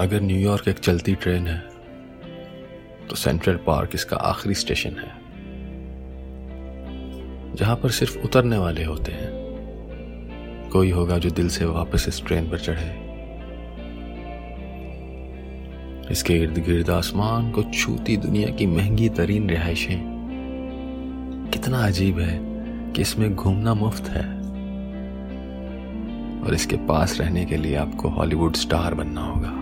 अगर न्यूयॉर्क एक चलती ट्रेन है तो सेंट्रल पार्क इसका आखिरी स्टेशन है, जहाँ पर सिर्फ़ उतरने वाले होते हैं। कोई होगा जो दिल से वापस इस ट्रेन पर चढ़े। इसके इर्द गिर्द आसमान को छूती दुनिया की महँगी तरीन रिहाइशें कितना अजीब है कि इसमें घूमना मुफ़्त है, और इसके पास रहने के लिए आपको हॉलीवुड स्टार बनना होगा।